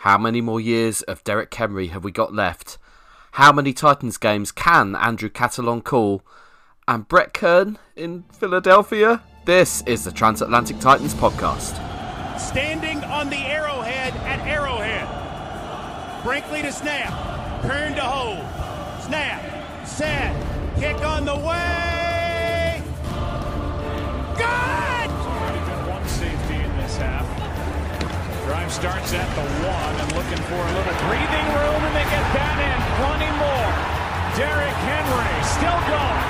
How many more years of Derrick Henry have we got left? How many Titans games can Andrew Catalon call? And Brett Kern in Philadelphia? This is the Transatlantic Titans podcast. Standing on the arrowhead at Arrowhead. Brinkley to snap. Kern to hold. Snap. Set. Kick on the way. Good! Drive starts at the one and looking for a little breathing room, and they get that in. Plenty more. Derrick Henry still going.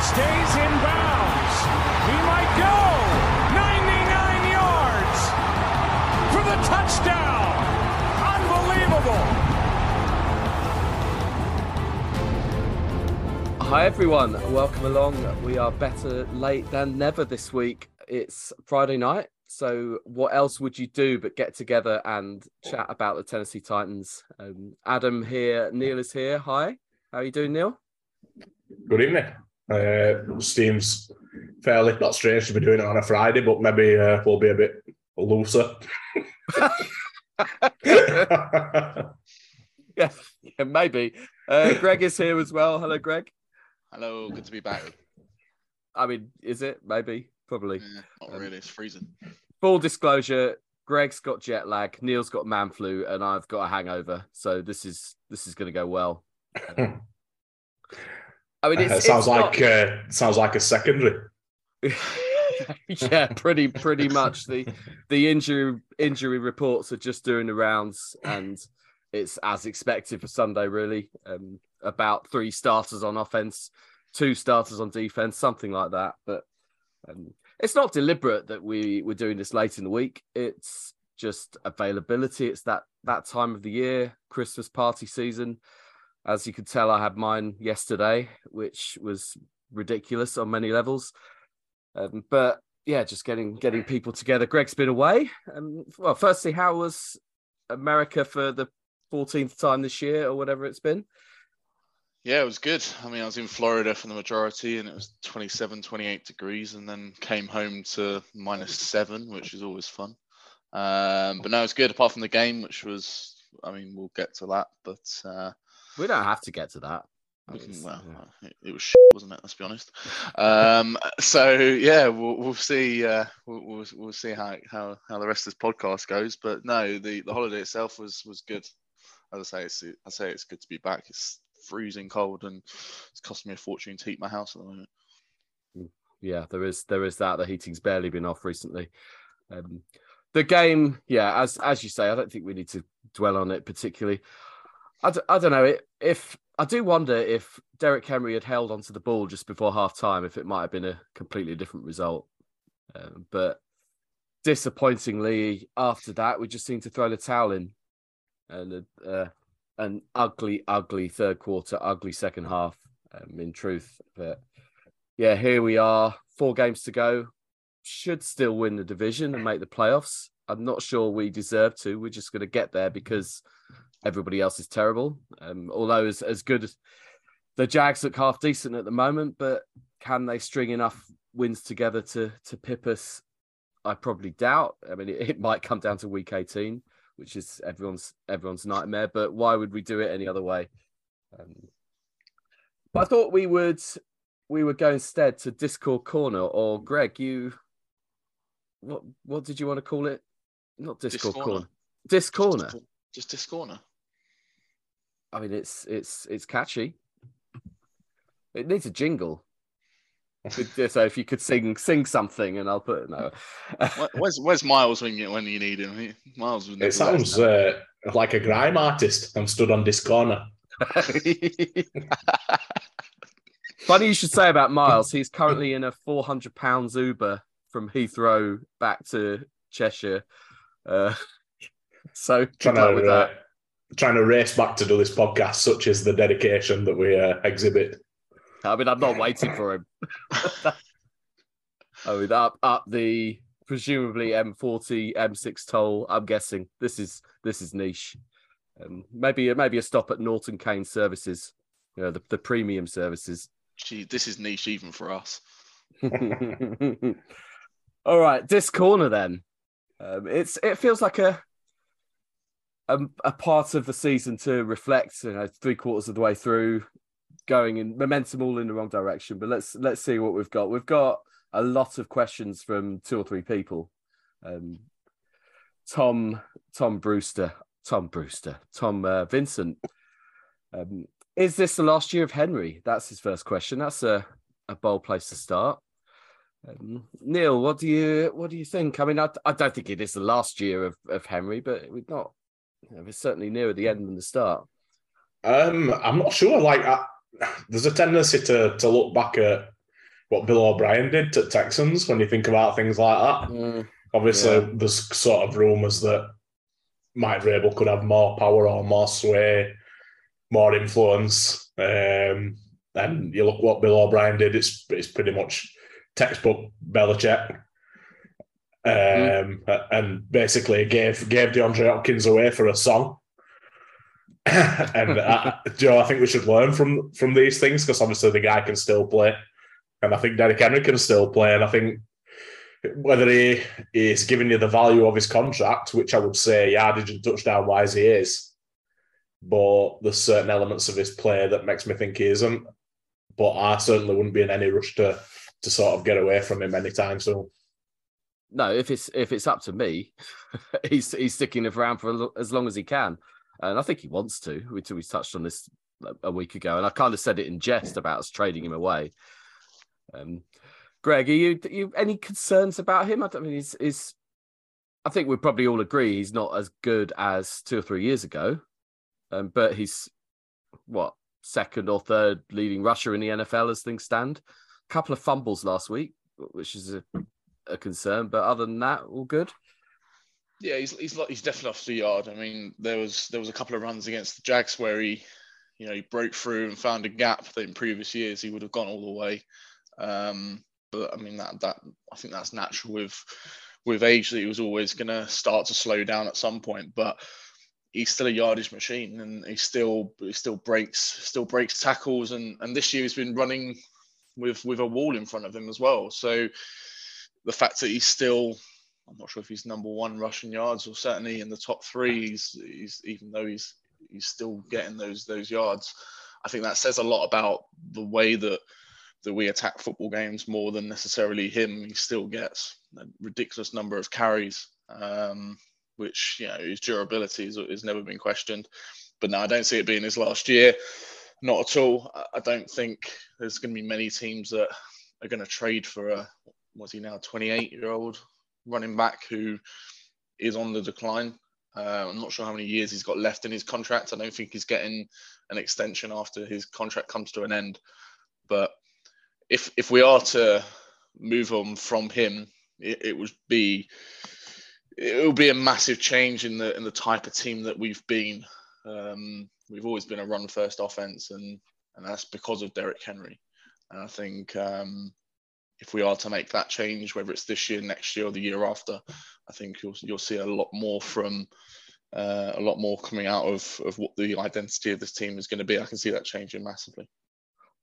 Stays in bounds. He might go. 99 yards for the touchdown. Unbelievable. Hi, everyone. Welcome along. We are better late than never this week. It's Friday night. So, what else would you do but get together and chat about the Tennessee Titans? Um, Adam here, Neil is here. Hi. How are you doing, Neil? Good evening. Uh, seems fairly not strange to be doing it on a Friday, but maybe uh, we'll be a bit looser. yeah, yeah, maybe. Uh, Greg is here as well. Hello, Greg. Hello, good to be back. I mean, is it? Maybe, probably. Yeah, not really. It's freezing. Full disclosure: Greg's got jet lag, Neil's got man flu, and I've got a hangover. So this is this is going to go well. I mean, it's, Uh, sounds it's not- like uh, sounds like a secondary. yeah, pretty pretty much. The the injury injury reports are just doing the rounds, and it's as expected for Sunday. Really, um, about three starters on offense, two starters on defense, something like that. But um, it's not deliberate that we we're doing this late in the week. It's just availability. It's that that time of the year, Christmas party season. As you could tell, I had mine yesterday, which was ridiculous on many levels. Um, but yeah, just getting getting people together. Greg's been away. Um, well, firstly, how was America for the 14th time this year or whatever it's been? Yeah, it was good. I mean, I was in Florida for the majority and it was 27, 28 degrees, and then came home to minus seven, which is always fun. Um, but no, it's good apart from the game, which was, I mean, we'll get to that, but uh, We don't have to get to that. we can- well, yeah. it, it was shit, wasn't it? Let's be honest. Um, so yeah, we'll, we'll see. Uh, we'll, we'll we'll see how how how the rest of this podcast goes. But no, the the holiday itself was was good. As I say, it's I say it's good to be back. It's freezing cold and it's costing me a fortune to heat my house at the moment. yeah, there is there is that. The heating's barely been off recently. Um, the game, yeah, as as you say, I don't think we need to dwell on it particularly. I, d- I don't know it if I do wonder if Derrick Henry had held onto the ball just before half time, if it might have been a completely different result. Um, but disappointingly, after that, we just seemed to throw the towel in, and uh, an ugly, ugly third quarter, ugly second half. Um, in truth, but yeah, here we are, four games to go. Should still win the division and make the playoffs. I'm not sure we deserve to. We're just going to get there because everybody else is terrible. Um, although as as good as the Jags look half decent at the moment, but can they string enough wins together to to pip us? I probably doubt. I mean, it, it might come down to week 18, which is everyone's everyone's nightmare. But why would we do it any other way? Um, but I thought we would we would go instead to Discord Corner or Greg. You what what did you want to call it? Not Discord Discorner. Corner. Disc Corner. Just, just this corner. I mean, it's it's it's catchy. It needs a jingle. So if you could sing sing something, and I'll put it. no. Where's Where's Miles when you when you need him? Miles It sounds uh, like a grime artist. I'm stood on this corner. Funny you should say about Miles. He's currently in a four hundred pounds Uber from Heathrow back to Cheshire. Uh, so Trying to with uh, that. trying to race back to do this podcast. Such is the dedication that we uh, exhibit. I mean, I'm not waiting for him. I mean, up up the presumably M40 M6 toll. I'm guessing this is this is niche. Um, maybe maybe a stop at Norton Canes Services, you know, the, the premium services. Gee, this is niche even for us. All All right, this corner then. Um, it's it feels like a, a a part of the season to reflect. You know, three quarters of the way through, going in momentum all in the wrong direction. But let's let's see what we've got. We've got a lot of questions from two or three people. Um, Tom Tom Brewster, Tom Brewster, Tom uh, Vincent. Um, is this the last year of Henry? That's his first question. That's a, a bold place to start. Um, Neil, what do you what do you think? I mean, I, I don't think it is the last year of, of Henry, but we're not. You know, we're certainly nearer the end than the start. Um, I'm not sure. Like, there's a tendency to to look back at what Bill O'Brien did to Texans when you think about things like that. Mm, Obviously, Yeah. there's sort of rumours that Mike Vrabel could have more power or more sway, more influence. Um, and you look what Bill O'Brien did; it's it's pretty much textbook Belichick. Um, and basically gave gave DeAndre Hopkins away for a song. and uh, Joe, I think we should learn from from these things because obviously the guy can still play, and I think Derrick Henry can still play, and I think whether he is giving you the value of his contract, which I would say yardage and touchdown wise he is, but there's certain elements of his play that makes me think he isn't. But I certainly wouldn't be in any rush to to sort of get away from him anytime soon. no, if it's if it's up to me, he's he's sticking around for as long as he can, and I think he wants to. We we touched on this a week ago, and I kind of said it in jest about us trading him away. Um, Greg, are you you any concerns about him? I don't mean he's is. I think we probably all agree he's not as good as two or three years ago, um, but he's what second or third leading rusher in the NFL as things stand. A couple of fumbles last week, which is a, a concern, but other than that, all good. Yeah, he's he's he's definitely off the yard. I mean, there was there was a couple of runs against the Jags where he, you know, he broke through and found a gap that in previous years he would have gone all the way. Um, but I mean that that I think that's natural with with age that he was always going to start to slow down at some point. But he's still a yardage machine, and he still he still breaks still breaks tackles, and and this year he's been running with with a wall in front of him as well. So the fact that he's still I'm not sure if he's number one rushing yards or certainly in the top three. He's, he's even though he's he's still getting those those yards. I think that says a lot about the way that that we attack football games more than necessarily him. He still gets a ridiculous number of carries, um, which you know his durability has, has never been questioned. But no, I don't see it being his last year. Not at all. I- I don't think there's going to be many teams that are going to trade for a was he now 28 year old running back who is on the decline. Uh, I'm not sure how many years he's got left in his contract. I don't think he's getting an extension after his contract comes to an end. But if if we are to move on from him, it, it would be it will be a massive change in the in the type of team that we've been. Um, we've always been a run first offense, and and that's because of Derrick Henry. And I think um, if we are to make that change, whether it's this year, next year, or the year after, I think you'll you'll see a lot more from uh, a lot more coming out of of what the identity of this team is going to be. I can see that changing massively.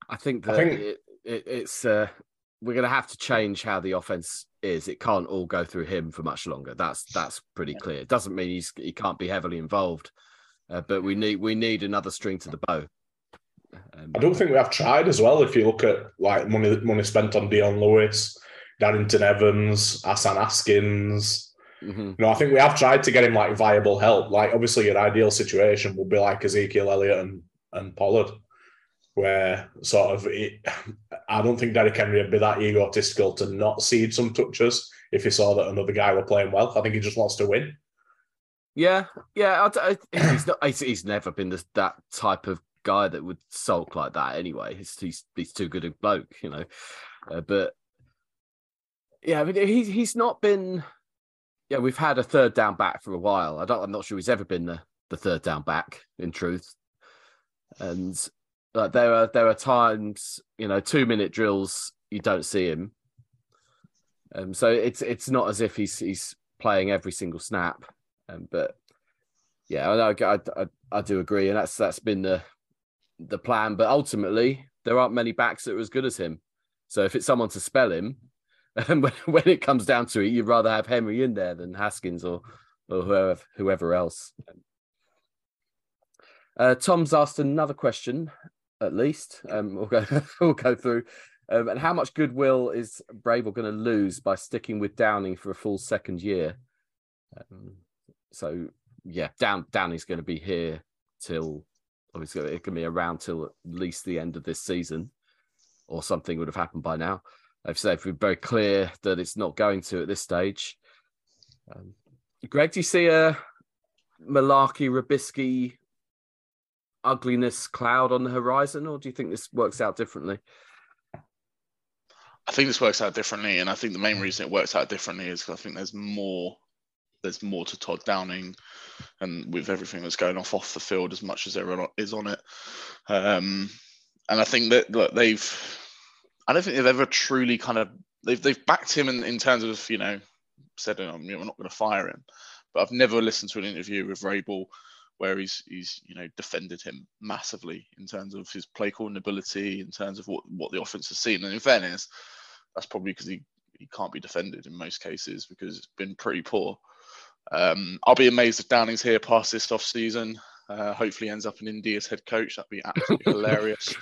I think I that think- it, it, it's uh, we're going to have to change how the offense is. It can't all go through him for much longer. That's that's pretty clear. It doesn't mean he's he can't be heavily involved, uh, but we need we need another string to the bow. Um, I don't think we have tried as well. If you look at like money money spent on Dion Lewis, Darrynton Evans, Hassan Haskins, mhm. you know, I think we have tried to get him like viable help. Like obviously, your ideal situation would be like Ezekiel Elliott and, and Pollard, where sort of it, I don't think Derrick Henry would be that egotistical to not cede some touches if he saw that another guy were playing well. I think he just wants to win. Yeah, yeah. I, I, he's not. He's, he's never been this, that type of guy that would sulk like that. Anyway, he's he's, he's too good a bloke, you know. Uh, but yeah, but he's he's not been. Yeah, we've had a third down back for a while. I don't. I'm not sure he's ever been the, the third down back. In truth, and like there are there are times you know two minute drills you don't see him. Um, so it's it's not as if he's he's playing every single snap. Um, but yeah, I, I, I, I do agree, and that's that's been the the plan. But ultimately, there aren't many backs that are as good as him. So if it's someone to spell him, And when, it comes down to it, you'd rather have Henry in there than Haskins or or whoever whoever else. Uh, Tom's asked another question, at least. Um, we'll go we'll go through. Um, and how much goodwill is Vrabel going to lose by sticking with Downing for a full second year? Um, so yeah, Down Downing's going to be here till obviously it can be around till at least the end of this season, or something would have happened by now. I've said we're very clear that it's not going to at this stage. Um, Greg, do you see a Mularkey, Robiskie ugliness cloud on the horizon, or do you think this works out differently? I think this works out differently, and I think the main reason it works out differently is because I think there's more there's more to Todd Downing, and with everything that's going off off the field as much as there is on it. Um, and I think that look, they've, I don't think they've ever truly kind of they've they've backed him in, in terms of you know said oh, you not going to fire him, but I've never listened to an interview with Vrabel where he's he's you know defended him massively in terms of his play calling ability, in terms of what what the offense has seen. And in fairness, that's probably because he he can't be defended in most cases because it's been pretty poor. Um, I'll be amazed if Downing's here past this off season. Uh, hopefully ends up in India as head coach. That'd be absolutely hilarious.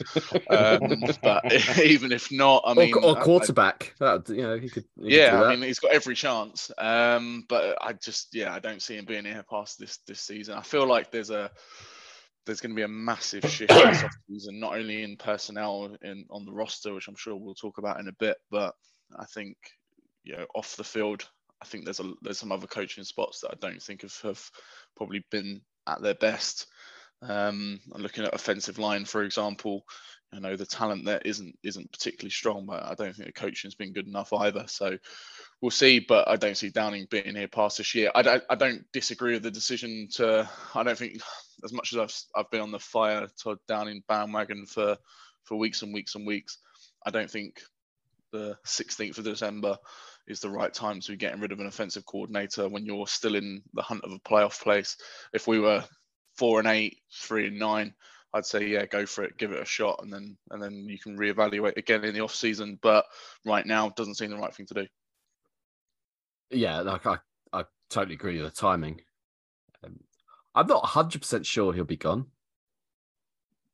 Um, but even if not, I mean, or, or quarterback. I, that, you know, he could. He yeah, could I mean, he's got every chance. Um, but I just, yeah, I don't see him being here past this this season. I feel like there's a there's going to be a massive shift this off season, not only in personnel in on the roster, which I'm sure we'll talk about in a bit, but I think you know off the field I think there's a there's some other coaching spots that I don't think have, have probably been at their best. Um, I'm looking at offensive line, for example, I know the talent there isn't isn't particularly strong, but I don't think the coaching's been good enough either. So we'll see. But I don't see Downing being here past this year. I don't I don't disagree with the decision to. I don't think as much as I've I've been on the fire Todd Downing bandwagon for for weeks and weeks and weeks. I don't think the 16th of December is the right time to be getting rid of an offensive coordinator when you're still in the hunt of a playoff place. If we were four and eight, three and nine, I'd say yeah, go for it, give it a shot, and then and then you can reevaluate again in the off season. But right now, doesn't seem the right thing to do. Yeah, like I, I totally agree with the timing. Um, I'm not 100 percent sure he'll be gone.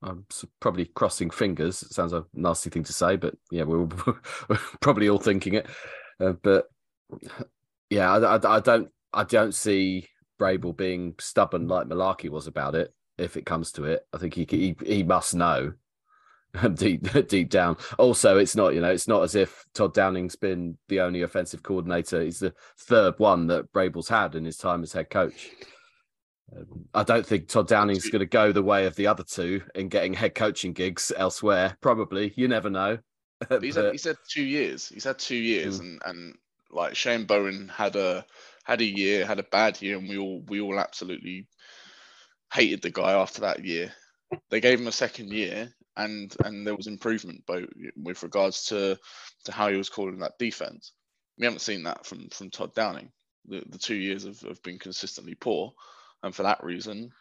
I'm probably crossing fingers. It sounds a nasty thing to say, but yeah, we're, we're probably all thinking it. Uh, but yeah, I, I, I, don't I don't see Vrabel being stubborn like Mularkey was about it. If it comes to it, I think he he, he must know deep deep down. Also, it's not you know it's not as if Todd Downing's been the only offensive coordinator. He's the third one that Vrabel's had in his time as head coach. I don't think Todd Downing's going to go the way of the other two in getting head coaching gigs elsewhere. Probably, you never know. He's, but... had, he's had two years. He's had two years, mm. and and like Shane Bowen had a had a year, had a bad year, and we all we all absolutely hated the guy after that year. They gave him a second year, and and there was improvement, both with regards to to how he was calling that defense. We haven't seen that from from Todd Downing. The the two years have, have been consistently poor, and for that reason,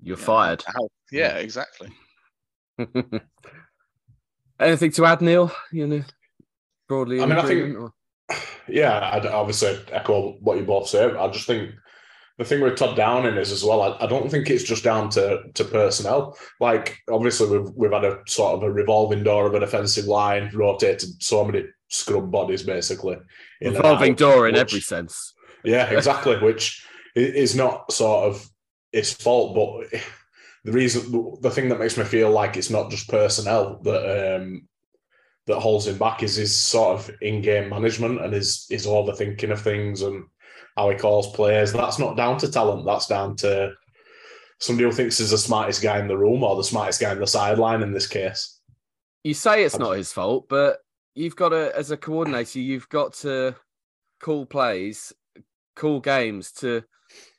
you're you fired. How, yeah, exactly. Anything to add, Neil? You know, broadly. I mean, I think. Or? Yeah, I'd obviously echo what you both say. I just think the thing with Todd Downing is as well. I, I, don't think it's just down to to personnel. Like obviously we've we've had a sort of a revolving door of a defensive line, rotated so many scrub bodies basically. Revolving door in which, every sense. Yeah, exactly. which is not sort of his fault, but the reason the thing that makes me feel like it's not just personnel that um, that holds him back is his sort of in-game management and his his overthinking of things and how he calls players. That's not down to talent. That's down to somebody who thinks he's the smartest guy in the room or the smartest guy in the sideline in this case. You say it's not his fault, but you've got to, as a coordinator, you've got to call plays, call games to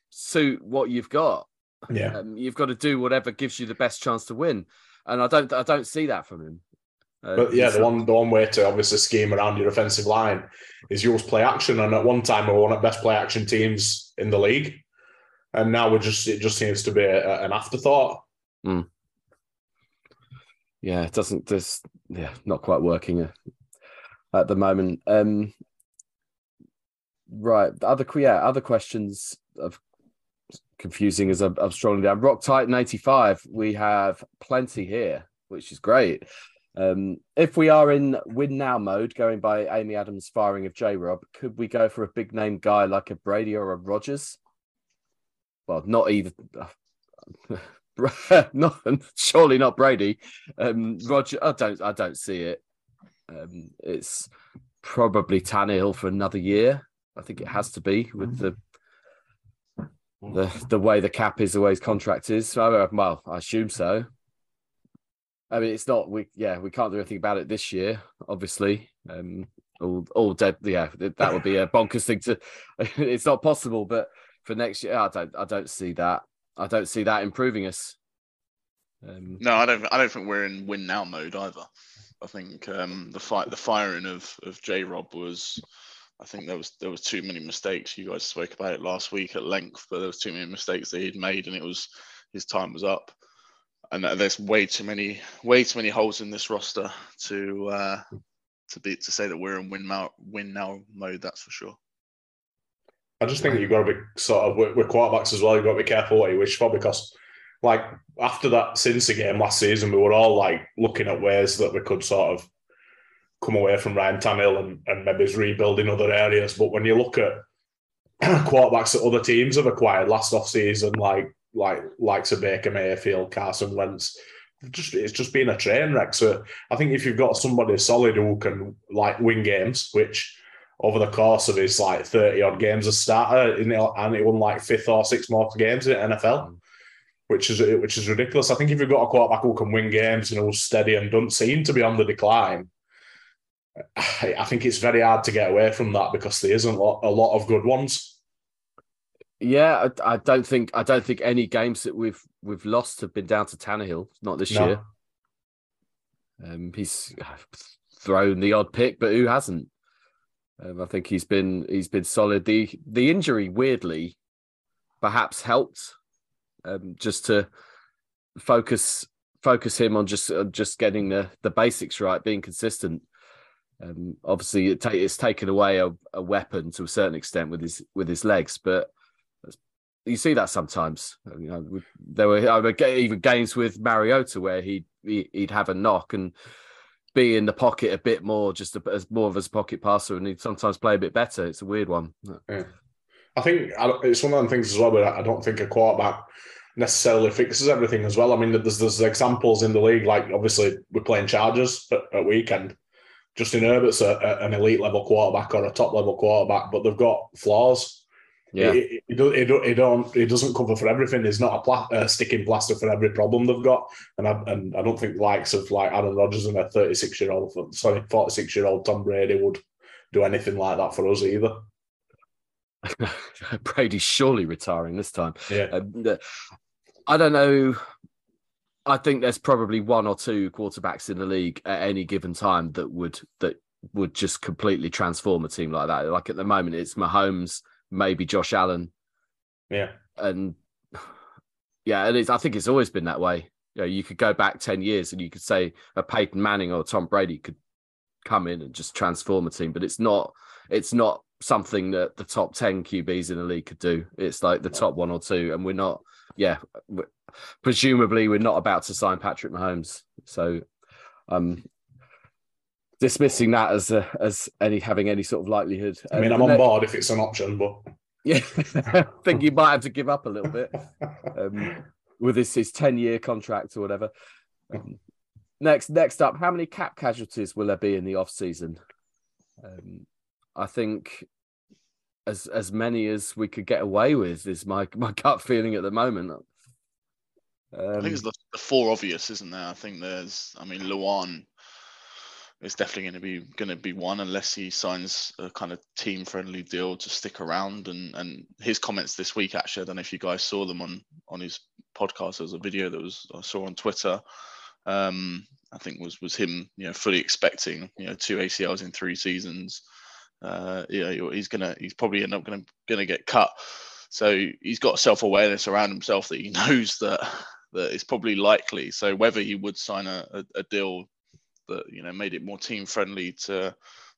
suit what you've got. Yeah, um, you've got to do whatever gives you the best chance to win, and I don't I don't see that from him. Uh, but yeah, the one the one way to obviously scheme around your offensive line is use play action, and at one time we were one of the best play action teams in the league, and now we just it just seems to be a, an afterthought. Mm. Yeah, it doesn't. This yeah, not quite working. at the moment. Um, right, other yeah, other questions of confusing as I'm, strolling down. Rock Titan 85, we have plenty here, which is great. Um, if we are in win now mode, going by Amy Adams' firing of J Rob, could we go for a big name guy like a Brady or a Rodgers? Well, not either. not surely not Brady. Um, Roger, I don't, I don't see it. Um, it's probably Tannehill for another year. I think it has to be with the the the way the cap is, the way his contract is. So, well, I assume so. I mean, it's not we. Yeah, we can't do anything about it this year, obviously. Um, all all dead. Yeah, that would be a bonkers thing to. It's not possible, but for next year, I don't. I don't see that. I don't see that improving us. Um, no, I don't. I don't think we're in win now mode either. I think um, the fight, the firing of of J Rob was. I think there was there was too many mistakes. You guys spoke about it last week at length, but there was too many mistakes that he'd made, and it was his time was up. And there's way too many way too many holes in this roster to uh, to be to say that we're in win now win now mode. That's for sure. I just think you've got to be sort of with, quarterbacks as well. You've got to be careful what you wish for because, like after that Cincy game last season, we were all like looking at ways that we could sort of come away from Ryan Tannehill and, and maybe rebuild in other areas. But when you look at quarterbacks that other teams have acquired last offseason, like like likes of Baker Mayfield, Carson Wentz, just it's just been a train wreck. So I think if you've got somebody solid who can like win games, which over the course of his like 30 odd games as starter, and he won like fifth or sixth most games in NFL, mm. which is which is ridiculous. I think if you've got a quarterback who can win games and who's steady and doesn't seem to be on the decline, I think it's very hard to get away from that because there isn't a lot of good ones. Yeah, I, I, don't think I don't think any games that we've we've lost have been down to Tannehill. Not this no. year. Um, he's thrown the odd pick, but who hasn't? Um, I think he's been he's been solid. The the injury weirdly perhaps helped um, just to focus focus him on just uh, just getting the the basics right, being consistent. Um, obviously, it ta- it's taken away a, a, weapon to a certain extent with his with his legs, but you see that sometimes. You know, there were even games with Mariota where he'd he'd have a knock and be in the pocket a bit more, just as more of a pocket passer, and he'd sometimes play a bit better. It's a weird one. Yeah. I think it's one of the things as well. But I don't think a quarterback necessarily fixes everything as well. I mean, there's there's examples in the league, like obviously we're playing Chargers at, at weekend. Justin Herbert's a, a, an elite level quarterback or a top level quarterback, but they've got flaws. Yeah, it, it, it, it, don't it doesn't cover for everything. It's not a pla- uh, sticking plaster for every problem they've got, and I and I don't think the likes of like Aaron Rodgers and a thirty six year old, sorry, forty six year old Tom Brady would do anything like that for us either. Brady's surely retiring this time. Yeah, um, I don't know. I think there's probably one or two quarterbacks in the league at any given time that would that would just completely transform a team like that. Like at the moment, it's Mahomes maybe Josh Allen. Yeah. And yeah, and it's, I think it's always been that way. You know, you could go back 10 years and you could say a Peyton Manning or Tom Brady could come in and just transform a team, but it's not it's not something that the top 10 QBs in the league could do. It's like the top one or two, and we're not, yeah, presumably we're not about to sign Patrick Mahomes. So um dismissing that as a, as any having any sort of likelihood. I mean, I'm on board if it's an option, but yeah, I think you might have to give up a little bit um, with his his ten year contract or whatever. Um, next, next up, how many cap casualties will there be in the off season? Um, I think as as many as we could get away with is my my gut feeling at the moment. I think it's um, the, the, four obvious, isn't there? I think there's, I mean, Lewan is definitely going to be going to be one unless he signs a kind of team friendly deal to stick around and and his comments this week actually I don't know if you guys saw them on on his podcast there was a video that was I saw on Twitter um, I think was was him you know fully expecting you know two ACLs in three seasons uh, yeah he's gonna he's probably end up gonna gonna get cut so he's got self awareness around himself that he knows that that it's probably likely so whether he would sign a, a, a deal that you know made it more team friendly to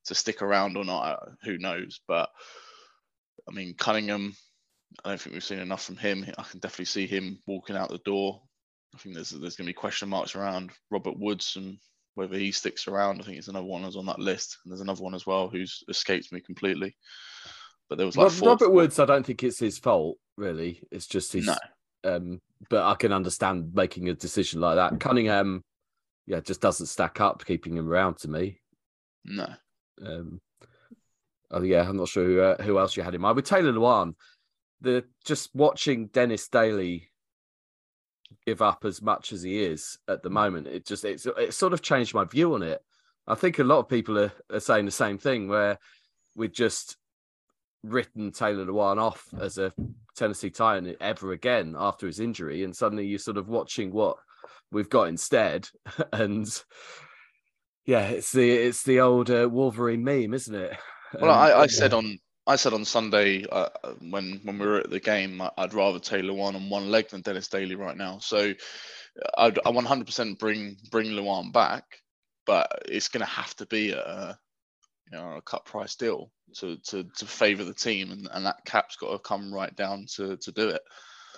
to stick around or not, uh, who knows? But I mean, Cunningham, I don't think we've seen enough from him. I can definitely see him walking out the door. I think there's there's going to be question marks around Robert Woods and whether he sticks around. I think it's another one who's on that list, and there's another one as well who's escaped me completely. But there was like Robert Woods. I don't think it's his fault, really. It's just his. No. Um, but I can understand making a decision like that. Cunningham, yeah, just doesn't stack up keeping him around to me. No. Um, oh yeah, I'm not sure who, uh, who else you had in mind. With Taylor Lewan, the just watching Dennis Daly give up as much as he is at the moment, it just it's it sort of changed my view on it. I think a lot of people are, are saying the same thing where we've just written Taylor Lewan off as a Tennessee Titan ever again after his injury, and suddenly you're sort of watching what we've got instead, and yeah, it's the it's the old uh, Wolverine meme, isn't it? Well, um, I, I said on I said on Sunday uh, when when we were at the game, I'd rather Taylor Lewan on one leg than Dennis Daly right now. So I'd, I 100% bring bring Lewan back, but it's going to have to be a you know a cut price deal to to to favour the team, and, and that cap's got to come right down to to do it.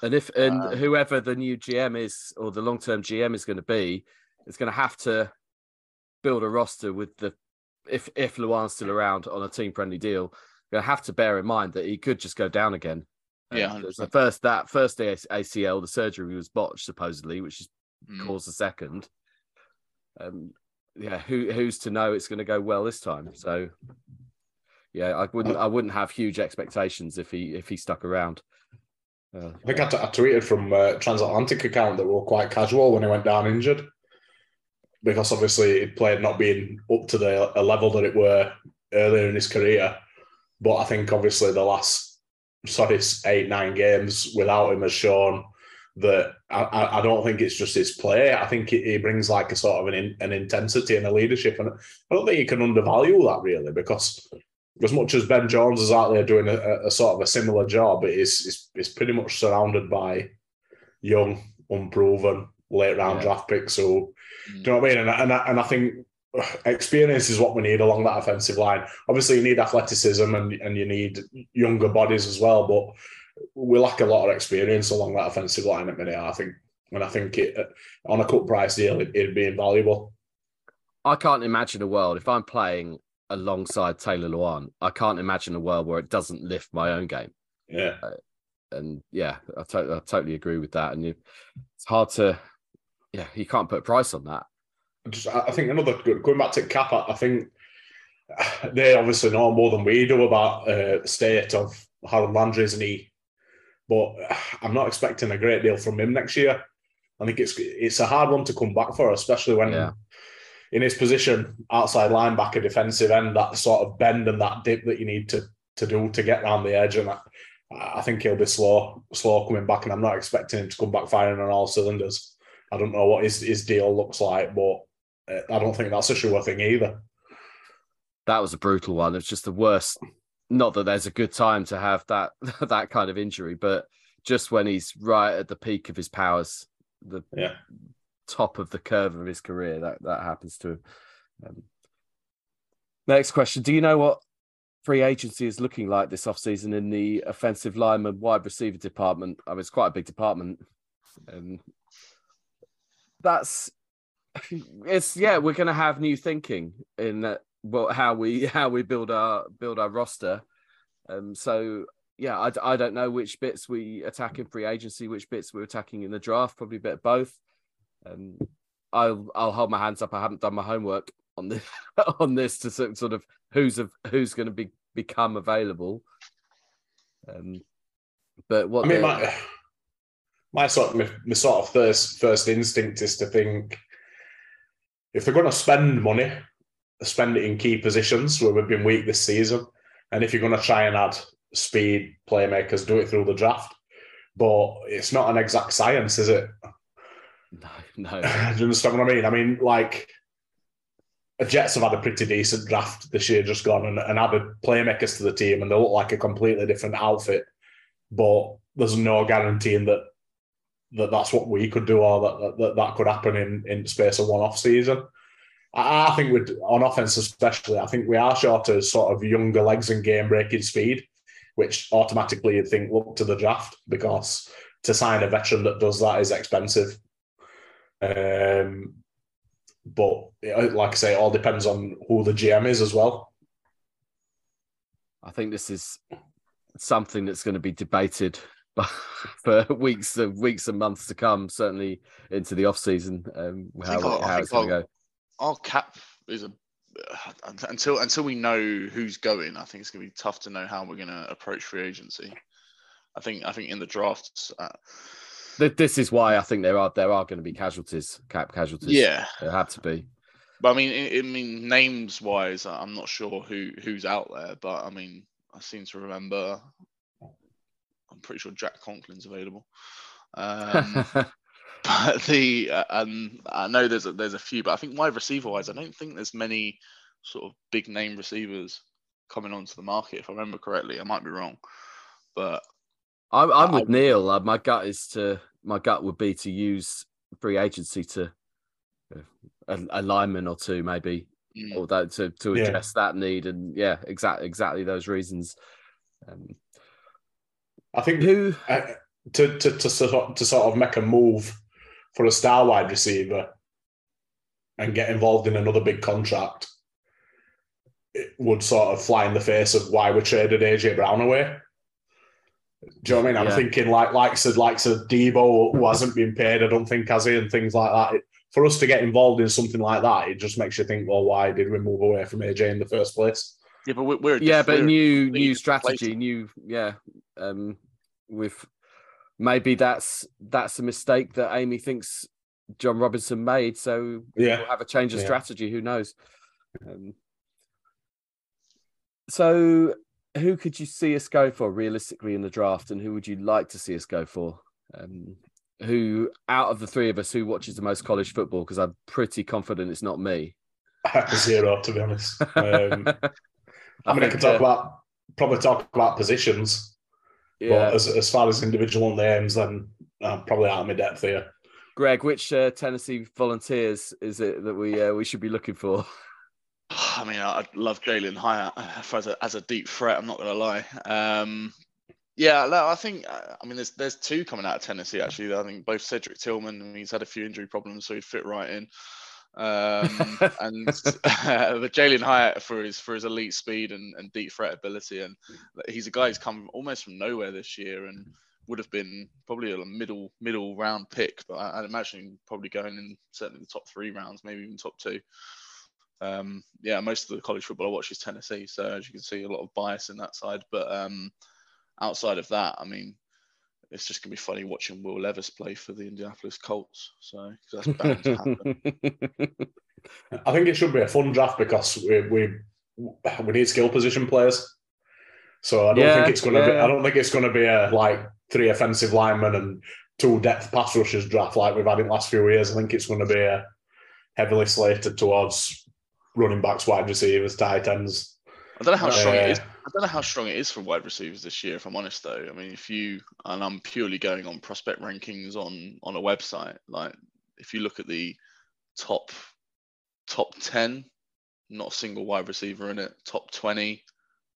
And if and um, whoever the new GM is or the long term GM is going to be, is going to have to build a roster with the if if Lewan's still around on a team friendly deal you have to bear in mind that he could just go down again. Yeah, the first that first ACL, the surgery was botched supposedly, which has mm. caused the second. Um, yeah, who who's to know it's going to go well this time? So, yeah, I wouldn't I wouldn't have huge expectations if he if he stuck around. Uh, I think I, t- I tweeted from a transatlantic account that we were quite casual when he went down injured, because obviously it played not being up to the a level that it were earlier in his career. But I think obviously the last sorry eight nine games without him has shown that I, I don't think it's just his play. I think he brings like a sort of an, an intensity and a leadership, and I don't think you can undervalue that really because as much as Ben Jones is out there doing a, a sort of a similar job, it is it's, it's pretty much surrounded by young, unproven, late round yeah. draft picks. So, mm. do you know what I mean? And, and, and I think experience is what we need along that offensive line. Obviously, you need athleticism and, and you need younger bodies as well, but we lack a lot of experience along that offensive line at minute. I think, and I think it on a cut price deal, it, would be invaluable. I can't imagine a world if I'm playing alongside Taylor Lewan. I can't imagine a world where it doesn't lift my own game. Yeah, uh, and yeah, I, to- I totally agree with that. And you, it's hard to, yeah, you can't put a price on that just, I think another good going back to Cap, I think they obviously know more than we do about uh, the state of Harold Landry's knee, but I'm not expecting a great deal from him next year. I think it's it's a hard one to come back for, especially when yeah. in his position, outside linebacker, defensive end, that sort of bend and that dip that you need to to do to get around the edge. And I, I think he'll be slow, slow coming back, and I'm not expecting him to come back firing on all cylinders. I don't know what his, his deal looks like, but I don't think that's a sure thing either. That was a brutal one. It's just the worst. Not that there's a good time to have that that kind of injury, but just when he's right at the peak of his powers, the yeah. top of the curve of his career, that that happens to him. Um, next question: Do you know what free agency is looking like this offseason in the offensive lineman wide receiver department? I mean, it's quite a big department. Um, that's it's yeah, we're gonna have new thinking in that well how we how we build our build our roster. Um, so yeah, I, I don't know which bits we attack in free agency, which bits we're attacking in the draft. Probably a bit of both. Um, I'll I'll hold my hands up. I haven't done my homework on this on this to sort of who's of who's going to be become available. Um, but what I mean, my, my sort of my, my sort of first first instinct is to think if they're going to spend money, spend it in key positions where we've been weak this season. And if you're going to try and add speed playmakers, do it through the draft. But it's not an exact science, is it? No, no. do you understand what I mean? I mean, like, the Jets have had a pretty decent draft this year, just gone and, and added playmakers to the team, and they look like a completely different outfit. But there's no guaranteeing that that that's what we could do or that that, that could happen in in space of one off season. I, I think with on offense especially, I think we are short of sort of younger legs and game breaking speed, which automatically you think look to the draft because to sign a veteran that does that is expensive. Um, but like I say, it all depends on who the GM is as well. I think this is something that's going to be debated for weeks and weeks and months to come, certainly into the off season. Um, how, our, how it's going to go. Our cap is a uh, until until we know who's going. I think it's going to be tough to know how we're going to approach free agency. I think I think in the drafts. Uh, this is why I think there are there are going to be casualties, cap casualties. Yeah, there had to be. But I mean, I mean, names wise, I'm not sure who who's out there. But I mean, I seem to remember. I'm pretty sure Jack Conklin's available. Um, but the uh, um, I know there's a, there's a few, but I think wide receiver wise, I don't think there's many sort of big name receivers coming onto the market. If I remember correctly, I might be wrong, but I'm, I'm with I, Neil. Uh, my gut is to my gut would be to use free agency to uh, a, a, lineman or two, maybe, mm. or that to to address yeah. that need, and yeah, exactly exactly those reasons. Um, I think who uh, to, to to sort of, to sort of make a move for a star wide receiver and get involved in another big contract, it would sort of fly in the face of why we traded AJ Brown away. Do you know what I mean? I'm yeah. thinking like likes said like said Deebo who hasn't been paid, I don't think has he, and things like that. It, for us to get involved in something like that, it just makes you think, well, why did we move away from AJ in the first place? Yeah, but we're, yeah, but new new strategy, new yeah. Um, with maybe that's that's a mistake that Amy thinks Jon Robinson made. So yeah, we'll have a change of yeah. strategy. Who knows? Um, so who could you see us go for realistically in the draft, and who would you like to see us go for? Um, who out of the three of us, who watches the most college football? Because I'm pretty confident it's not me. Zero, to be honest. Um, I, I mean, I can talk uh, about probably talk about positions. Yeah. But as, as far as individual names, then I'm probably out of my depth here. Greg, which uh, Tennessee Volunteers is it that we uh, we should be looking for? I mean, I love Jalin Hyatt as a, as a deep threat. I'm not going to lie. Um, yeah, no, I think I mean there's there's two coming out of Tennessee actually. I think both Cedric Tillman. I mean, he's had a few injury problems, so he'd fit right in. Um, and uh, but Jalin Hyatt for his for his elite speed and, and deep threat ability, and he's a guy who's come almost from nowhere this year and would have been probably a middle middle round pick, but I, would imagine probably going in certainly the top three rounds, maybe even top two. Um, yeah, most of the college football I watch is Tennessee, so as you can see, a lot of bias in that side. But um, outside of that, I mean, it's just gonna be funny watching Will Levis play for the Indianapolis Colts. So that's bound to happen. I think it should be a fun draft because we we, we need skill position players. So I don't yeah, think it's gonna yeah. be. I don't think it's gonna be a like three offensive linemen and two depth pass rushers draft like we've had in the last few years. I think it's going to be a heavily slated towards running backs, wide receivers, tight ends. I don't know how strong it uh, is. I don't know how strong it is for wide receivers this year. If I'm honest, though, I mean, if you and I'm purely going on prospect rankings on on a website, like if you look at the top top ten, not a single wide receiver in it. Top twenty,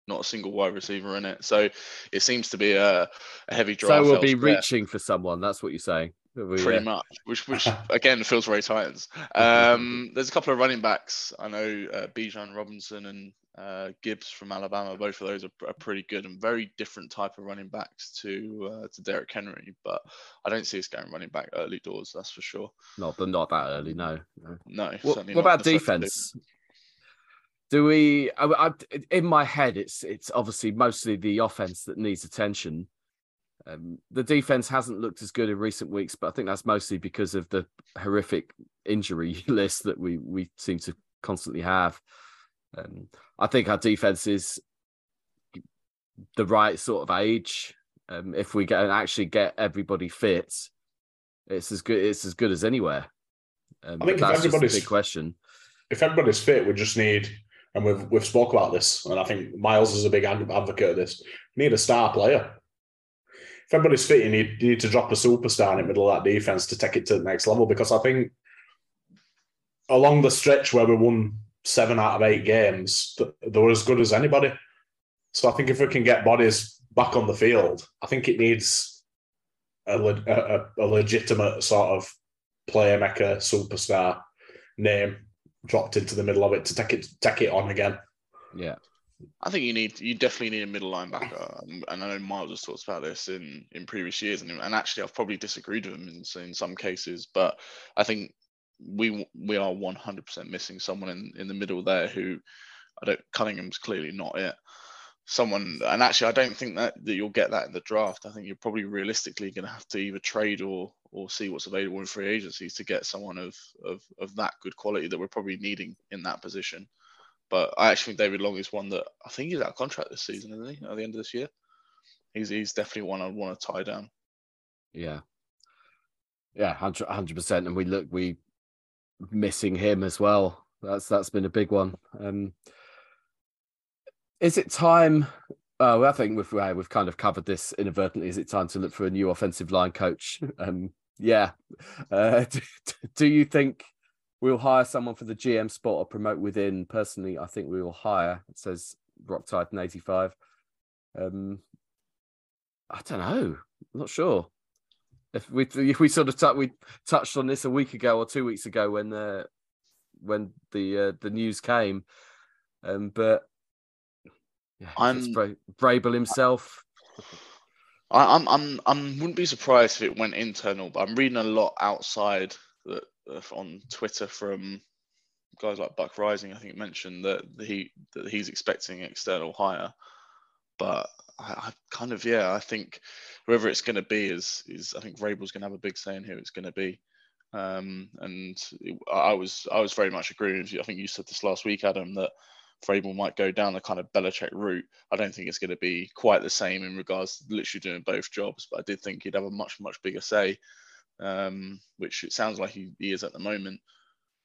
not a single wide receiver in it. So it seems to be a, a heavy draft. So we'll be reaching for someone. That's what you're saying. We, Pretty much, which which again feels very Titans. Um, there's a couple of running backs. I know uh, Bijan Robinson and uh, Gibbs from Alabama. Both of those are, are, pretty good and very different type of running backs to uh, to Derrick Henry. But I don't see us going running back early doors. That's for sure. Not but not that early. No. No. no what, what about defense? Do we? I, I, in my head, it's it's obviously mostly the offense that needs attention. Um, the defense hasn't looked as good in recent weeks, but I think that's mostly because of the horrific injury list that we we seem to constantly have. Um, I think our defense is the right sort of age. Um, if we get actually get everybody fit, it's as good. It's as good as anywhere. Um, I think that's just a big question. If everybody's fit, we just need, and we've we've spoke about this, and I think Miles is a big advocate of this. We need a star player if everybody's fit, you need, you need to drop a superstar in the middle of that defense to take it to the next level. Because I think along the stretch where we won seven out of eight games, they were as good as anybody. So I think if we can get bodies back on the field, I think it needs a, a, a legitimate sort of playmaker superstar name dropped into the middle of it to take it take it on again. Yeah. I think you need you definitely need a middle linebacker, um, and I know Miles has talked about this in in previous years, and, and actually I've probably disagreed with him in in some cases, but I think we we are 100% missing someone in in the middle there who I don't Cunningham's clearly not it. Someone and actually I don't think that that you'll get that in the draft. I think you're probably realistically going to have to either trade or or see what's available in free agencies to get someone of of of that good quality that we're probably needing in that position. But I actually think David Long is one that I think he's out of contract this season, isn't he? At the end of this year, he's he's definitely one I'd want to tie down. Yeah, yeah, hundred percent. And we look we missing him as well. That's that's been a big one. Um, is it time? Oh, I think we've we've kind of covered this inadvertently. Is it time to look for a new offensive line coach? Um, yeah. Uh, do, do you think we'll hire someone for the GM spot or promote within. Personally, I think we will hire. It says Rock Titan eighty five. Um, I don't know. I'm not sure. If we if we sort of t- we touched on this a week ago or two weeks ago when the when the uh, the news came, um, but yeah, I'm Bra- Vrabel himself. I, I'm I'm I wouldn't be surprised if it went internal, but I'm reading a lot outside that uh, on Twitter from guys like Buck Reising. I think mentioned that he that he's expecting external hire, but I, I kind of yeah, I think whoever it's going to be is is I think Vrabel's going to have a big say in who it's going to be. Um, and it, I was I was very much agreeing with you. I think you said this last week, Adam, that Vrabel might go down the kind of Belichick route. I don't think it's going to be quite the same in regards to literally doing both jobs, but I did think he'd have a much much bigger say um, which it sounds like he, he is at the moment.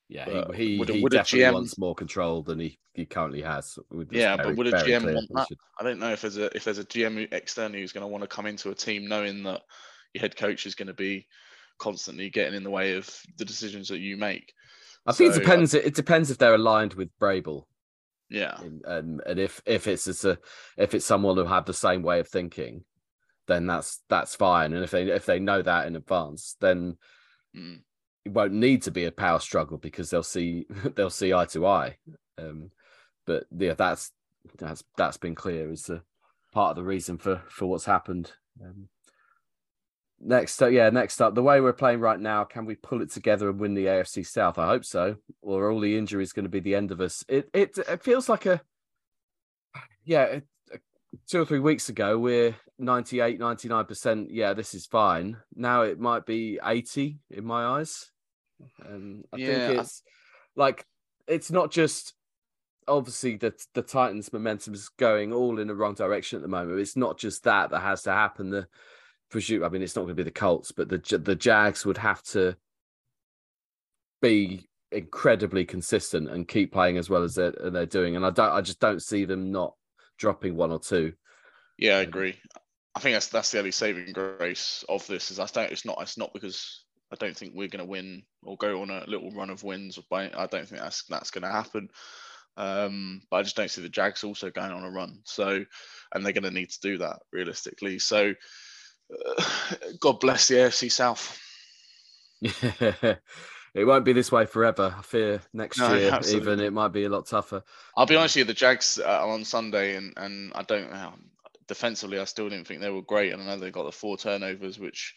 Yeah, he, he, would, he would definitely GM, wants more control than he, he currently has. Yeah, very, but would a GM want that? Should... I don't know if there's a if there's a GM externally who's going to want to come into a team knowing that your head coach is going to be constantly getting in the way of the decisions that you make. I think so, it depends. Uh, it depends if they're aligned with Vrabel. Yeah, and, and, and if if it's, it's a if it's someone who have the same way of thinking, then that's that's fine. And if they if they know that in advance, then mm. It won't need to be a power struggle because they'll see they'll see eye to eye. Um, but yeah, that's that's that's been clear as a part of the reason for for what's happened. Um, next, uh, yeah, next up, the way we're playing right now, can we pull it together and win the AFC South? I hope so. Or all the injuries going to be the end of us? It it it feels like a yeah. It, two or three weeks ago, we're 98, 99%. Yeah, this is fine. Now it might be 80 in my eyes. Um, I yeah. think it's like, it's not just obviously the, the Titans' momentum is going all in the wrong direction at the moment. It's not just that that has to happen. The presume, I mean, it's not going to be the Colts, but the the Jags would have to be incredibly consistent and keep playing as well as they're, they're doing. And I don't, I just don't see them not dropping one or two. Yeah, I agree. I think that's that's the only saving grace of this is I don't it's not it's not because I don't think we're going to win or go on a little run of wins. I don't think that's that's going to happen. Um, but I just don't see the Jags also going on a run. So, and they're going to need to do that realistically. So, uh, God bless the AFC South. It won't be this way forever. I fear next no, year, absolutely. even it might be a lot tougher. I'll be honest with you, the Jags are on Sunday, and and I don't know. Defensively, I still didn't think they were great, and I know they got the four turnovers, which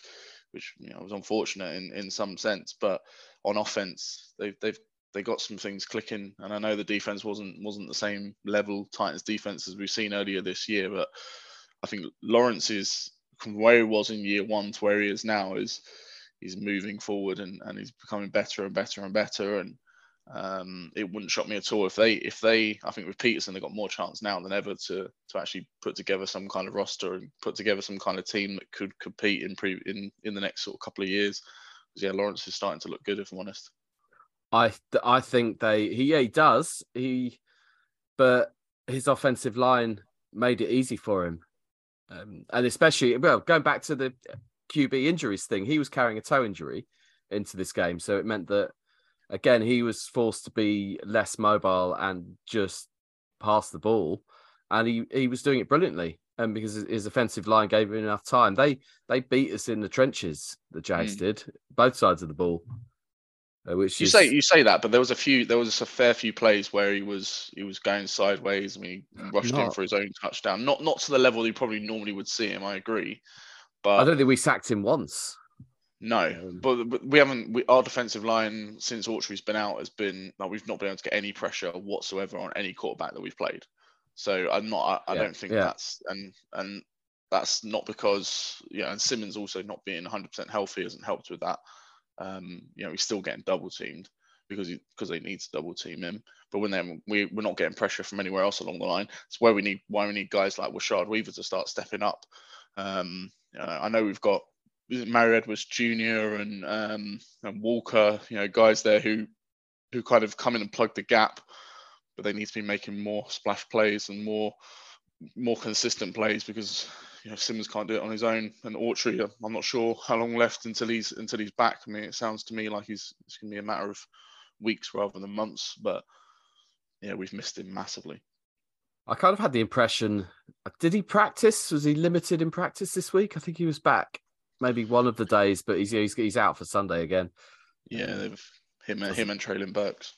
which you know was unfortunate in, in some sense. But on offense, they've they've they got some things clicking, and I know the defense wasn't wasn't the same level Titans defense as we've seen earlier this year, but I think Lawrence is from where he was in year one to where he is now is he's moving forward and, and he's becoming better and better and better. And um, it wouldn't shock me at all if they if they I think with Pederson they've got more chance now than ever to to actually put together some kind of roster and put together some kind of team that could compete in pre in in the next sort of couple of years. Because yeah, Lawrence is starting to look good if I'm honest. I I think they he yeah he does he, but his offensive line made it easy for him, um, and especially well going back to the QB injuries thing. He was carrying a toe injury into this game, so it meant that again, he was forced to be less mobile and just pass the ball, and he he was doing it brilliantly. And because his offensive line gave him enough time, they they beat us in the trenches. The Jags mm. did both sides of the ball. Uh, which you is... say you say that, but there was a few, there was a fair few plays where he was he was going sideways. I mean, he rushed not... in for his own touchdown. Not not to the level you probably normally would see him. I agree, but I don't think we sacked him once. No, um, but, but, we haven't. We, our defensive line since Autry's been out has been like we've not been able to get any pressure whatsoever on any quarterback that we've played. So I'm not. I, I yeah, don't think yeah. that's and and that's not because yeah. And Simmons also not being 100 percent healthy hasn't helped with that. Um, you know, he's still getting double teamed because he because they need to double team him. But when they we we're not getting pressure from anywhere else along the line. It's where we need why we need guys like Rashad Weaver to start stepping up. Um, uh, I know we've got Mario Edwards Jr. and um, and Walker, you know, guys there who who kind of come in and plug the gap, but they need to be making more splash plays and more more consistent plays because you know Simmons can't do it on his own. And Autry, uh, I'm not sure how long left until he's until he's back. I mean, it sounds to me like he's it's going to be a matter of weeks rather than months. But yeah, we've missed him massively. I kind of had the impression. Did he practice? Was he limited in practice this week? I think he was back maybe one of the days, but he's he's, he's out for Sunday again. Yeah, they've him and him and Treylon Burks.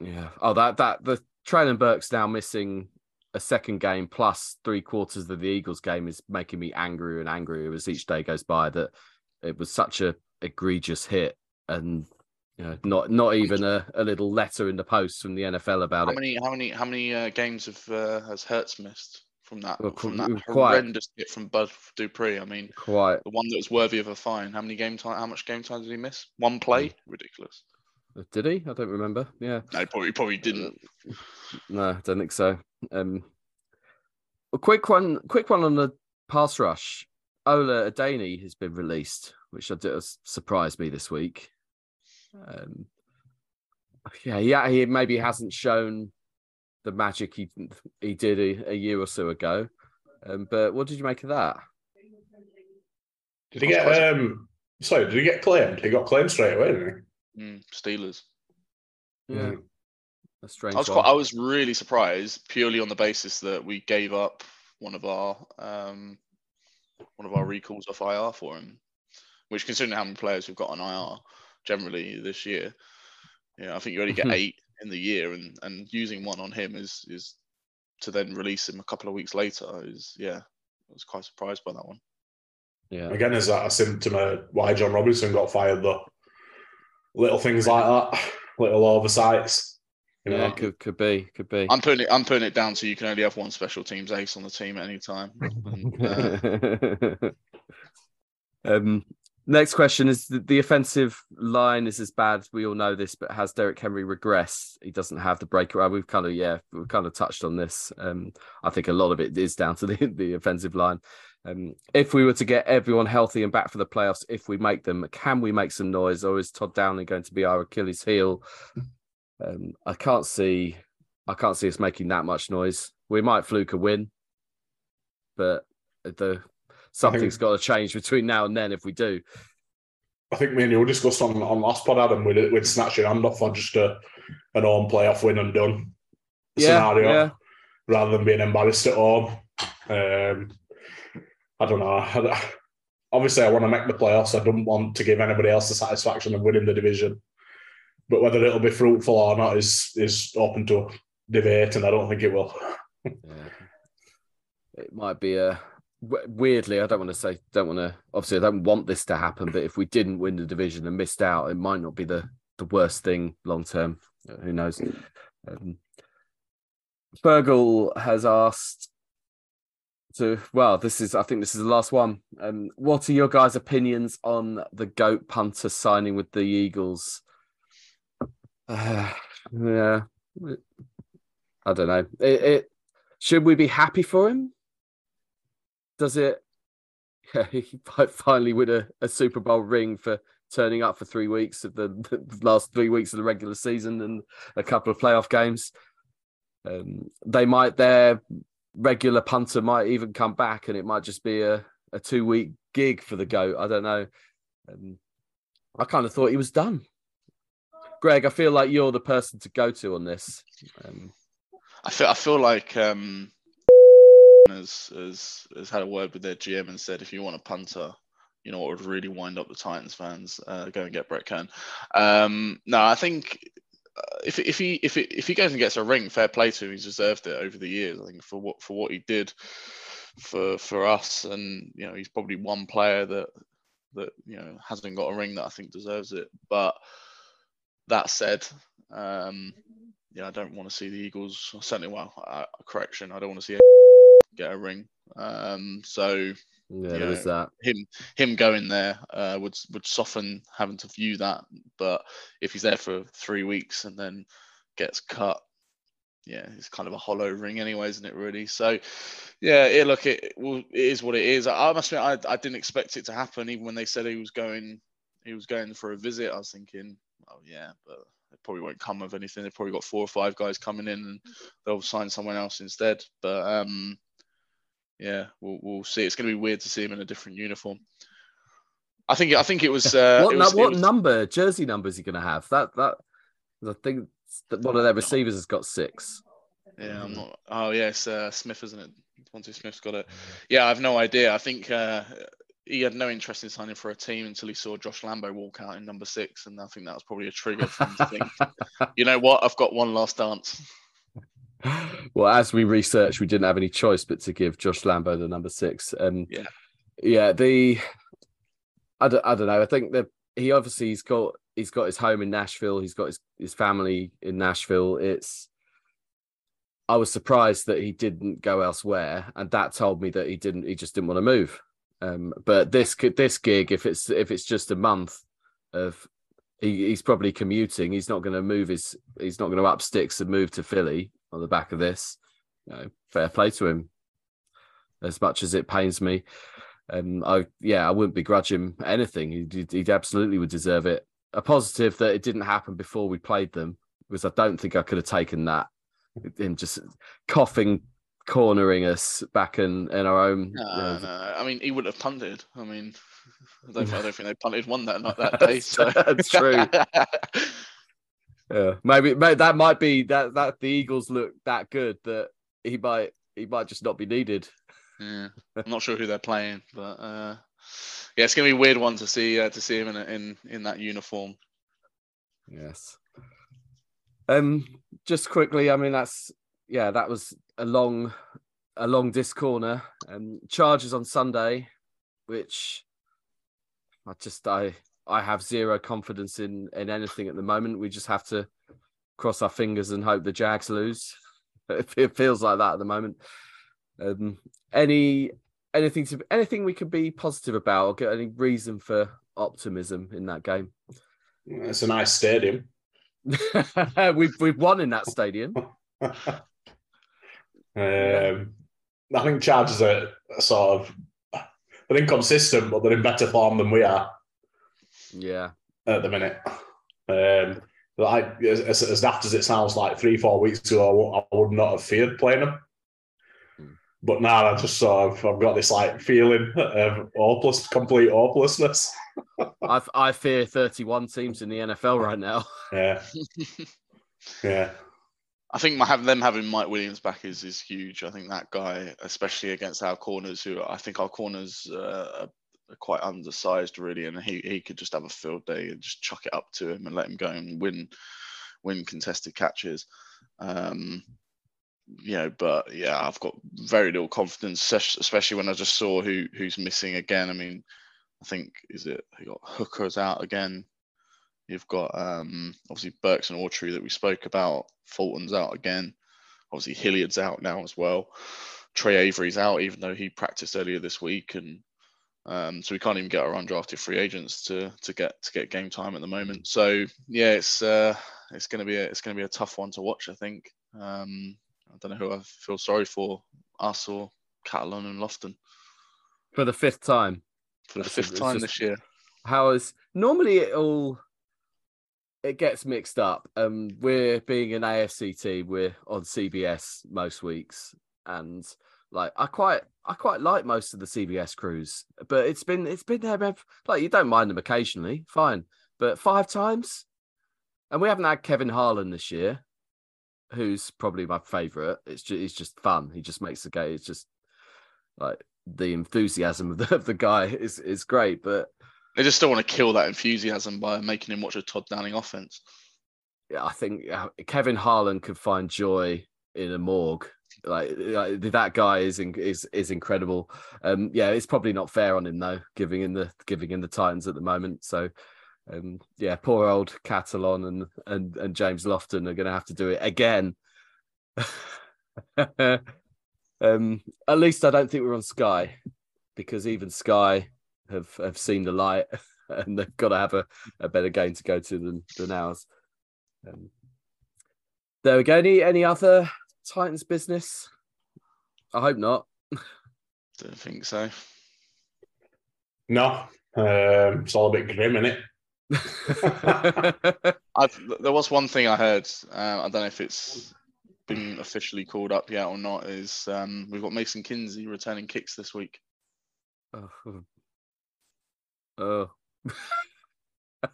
Yeah. Oh, that that the Treylon Burks now missing a second game plus three quarters of the Eagles game is making me angrier and angrier as each day goes by. That it was such a egregious hit and you know, not not even a, a little letter in the post from the NFL about how it. Many, how many how many uh, games have uh, has Hurts missed? From that well, from that quite, horrendous hit from Bud Dupree. I mean, quite the one that was worthy of a fine. How many game time? How much game time did he miss? One play? Hmm. Ridiculous. Uh, did he? I don't remember. Yeah. No, probably probably didn't. No, I don't think so. Um, a quick one, quick one on the pass rush. Ola Adeniyi has been released, which surprised me this week. Um, yeah, yeah, he maybe hasn't shown the magic he he did a, a year or so ago. Um, but what did you make of that? Did he get um? Sorry, did he get claimed? He got claimed straight away, didn't he? Mm, Steelers. Yeah. Mm. A strange. I was quite, I was really surprised purely on the basis that we gave up one of our um one of our recalls off IR for him, which considering how many players we've got on IR generally this year, yeah, I think you only get eight in the year, and and using one on him is is to then release him a couple of weeks later is yeah, I was quite surprised by that one. Yeah. Again, is that a symptom of why Jon Robinson got fired though? Little things like that, little oversights. You know? Yeah, could could be, could be. I'm putting it. I'm putting it down to you can only have one special teams ace on the team at any time. And, uh... um, Next question is the, offensive line is as bad. We all know this, but has Derrick Henry regressed? He doesn't have the breaker. We've kind of yeah, we've kind of touched on this. Um, I think a lot of it is down to the, the offensive line. Um, if we were to get everyone healthy and back for the playoffs, if we make them, can we make some noise, or is Todd Downing going to be our Achilles heel? Um, I can't see, I can't see us making that much noise. We might fluke a win, but the something's got to change between now and then if we do. I think me and you discussed on, on last pod, Adam, with with snatching hand off on just a an home playoff win and done yeah, scenario yeah. rather than being embarrassed at home. Um, I don't know. Obviously, I want to make the playoffs. I don't want to give anybody else the satisfaction of winning the division. But whether it'll be fruitful or not is is open to debate, and I don't think it will. yeah. It might be a weirdly, I don't want to say, don't want to, obviously, I don't want this to happen, but if we didn't win the division and missed out, it might not be the, the worst thing long term. Who knows? Um, Fergal has asked to, well, this is, I think this is the last one. Um, what are your guys' opinions on the GOAT punter signing with the Eagles? Uh, yeah, I don't know. It, it should we be happy for him? Does it? Yeah, he finally win a, a Super Bowl ring for turning up for three weeks of the, the, last three weeks of the regular season and a couple of playoff games. Um, they might their regular punter might even come back, and it might just be a, a two week gig for the goat. I don't know. Um, I kind of thought he was done. Greg, I feel like you're the person to go to on this. Um, I feel I feel like um, has, has has had a word with their GM and said if you want a punter, you know what would really wind up the Titans fans, uh, go and get Brett Kern. Um, no, I think uh, if if he if it, if he goes and gets a ring, fair play to him. He's deserved it over the years. I think for what for what he did for for us, and you know he's probably one player that that you know hasn't got a ring that I think deserves it. But that said, um, yeah, I don't want to see the Eagles. Certainly, well, uh, correction, I don't want to see get a ring. Um, so yeah, there is that. Him him going there uh, would would soften having to view that. But if he's there for three weeks and then gets cut, yeah, it's kind of a hollow ring anyway, isn't it? Really. So yeah, it, look, it, well, it is what it is. I, I must admit, I, I didn't expect it to happen. Even when they said he was going, he was going for a visit. I was thinking, oh yeah, but it probably won't come of anything. They've probably got four or five guys coming in, and they'll sign someone else instead. But um, yeah, we'll we'll see. It's going to be weird to see him in a different uniform. I think I think it was. Uh, what it was, what it was, number jersey number is he going to have? That that I think that one of their receivers has got six. Yeah, I'm not. Oh yes, uh, Smith, isn't it? Monty Smith's got it. Yeah, I have no idea. I think uh, he had no interest in signing for a team until he saw Josh Lambo walk out in number six, and I think that was probably a trigger for him to think, you know what, I've got one last dance. Well, as we researched, we didn't have any choice but to give Josh Lambo the number six. And Yeah. yeah, the I don't, I don't know. I think that he obviously he's got he's got his home in Nashville. He's got his his family in Nashville. It's I was surprised that he didn't go elsewhere, and that told me that he didn't. He just didn't want to move. Um, but this this gig, if it's if it's just a month of he, he's probably commuting. He's not going to move his. He's not going to up sticks and move to Philly on the back of this. You know, fair play to him. As much as it pains me, um, I yeah, I wouldn't begrudge him anything. He he absolutely would deserve it. A positive that it didn't happen before we played them because I don't think I could have taken that. Him just coughing, cornering us back in in our own. No, you know, no. I mean, he would have punted. I mean, I don't, I don't think they punted one that night that day. So That's true. Yeah, maybe, maybe that might be that that the Eagles look that good that he might he might just not be needed. yeah, I'm not sure who they're playing, but uh, yeah, it's gonna be a weird one to see uh, to see him in in in that uniform. Yes. Um, just quickly, I mean that's yeah, that was a long a long disc corner. Um, charges on Sunday, which I just I I have zero confidence in in anything at the moment. We just have to cross our fingers and hope the Jags lose. It, it feels like that at the moment. Um, any anything to anything we could be positive about or get any reason for optimism in that game? It's a nice stadium. we've we've won in that stadium. um, I think Chargers are sort of they're inconsistent, but they're in better form than we are Yeah, at the minute. Um, like as, as daft as it sounds, like three four weeks ago, I would not have feared playing them. Hmm. But now I just sort of I've got this like feeling of hopeless, complete hopelessness. I I fear 31 teams in the NFL right now. Yeah, yeah. I think my, having them having Mike Williams back is is huge. I think that guy, especially against our corners, who I think our corners uh, are quite undersized really, and he he could just have a field day and just chuck it up to him and let him go and win win contested catches. Um, you know, but yeah, I've got very little confidence, especially when I just saw who who's missing again. I mean, I think is it you got Hooker's out again. You've got um, obviously Burks and Autry that we spoke about. Fulton's out again. Obviously Hilliard's out now as well. Trey Avery's out, even though he practiced earlier this week, and um, so we can't even get our undrafted free agents to to get to get game time at the moment. So yeah, it's uh, it's going to be a, it's going to be a tough one to watch. I think. Um, I don't know who I feel sorry for, us or Catalon and Lofton For the fifth time. for the That's- fifth time just- this year. How is normally it all it gets mixed up. Um we're being an AFC team, we're on CBS most weeks. And like I quite I quite like most of the CBS crews, but it's been it's been there like you don't mind them occasionally, fine. But five times? and we haven't had Kevin Harlan this year, who's probably my favourite. It's just he's just fun. He just makes the game. It's just like the enthusiasm of the, of the guy is is great, but They just don't want to kill that enthusiasm by making him watch a Todd Downing offense. yeah, I think uh, Kevin Harlan could find joy in a morgue. Like, like that guy is in, is is incredible. Um, yeah, it's probably not fair on him though, giving in the giving in the Titans at the moment. So, um, yeah, poor old Catalon and and and James Lofton are going to have to do it again. um, at least I don't think we're on Sky, because even Sky have have seen the light, and they've got to have a, a better game to go to than than ours. Um, there we go. Any any other Titans business? I hope not. Don't think so. No, um, it's all a bit grim, isn't it? I've, there was one thing I heard. Uh, I don't know if it's been officially called up yet or not. Is um, we've got Mason Kinsey returning kicks this week. oh. oh.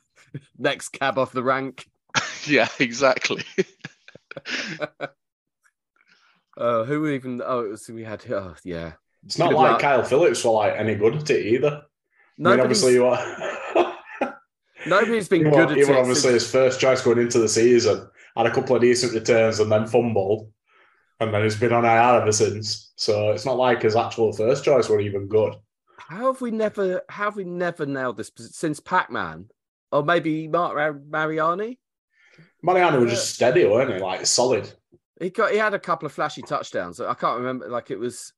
Next cab off the rank. yeah, exactly. Oh, who even? Oh, it was we had. Oh, yeah. It's not like luck. Kyle Phillips were like any good at it either. I mean, obviously, you are. nobody's been good at it. obviously his first choice going into the season. Had a couple of decent returns and then fumbled, and then he's been on IR ever since. So it's not like his actual first choice were even good. How have we never? How have we never nailed this since Pac-Man, or maybe Marc Mar- Mariani? Was uh, just steady, weren't he? Like solid. He got he had a couple of flashy touchdowns. I can't remember. Like it was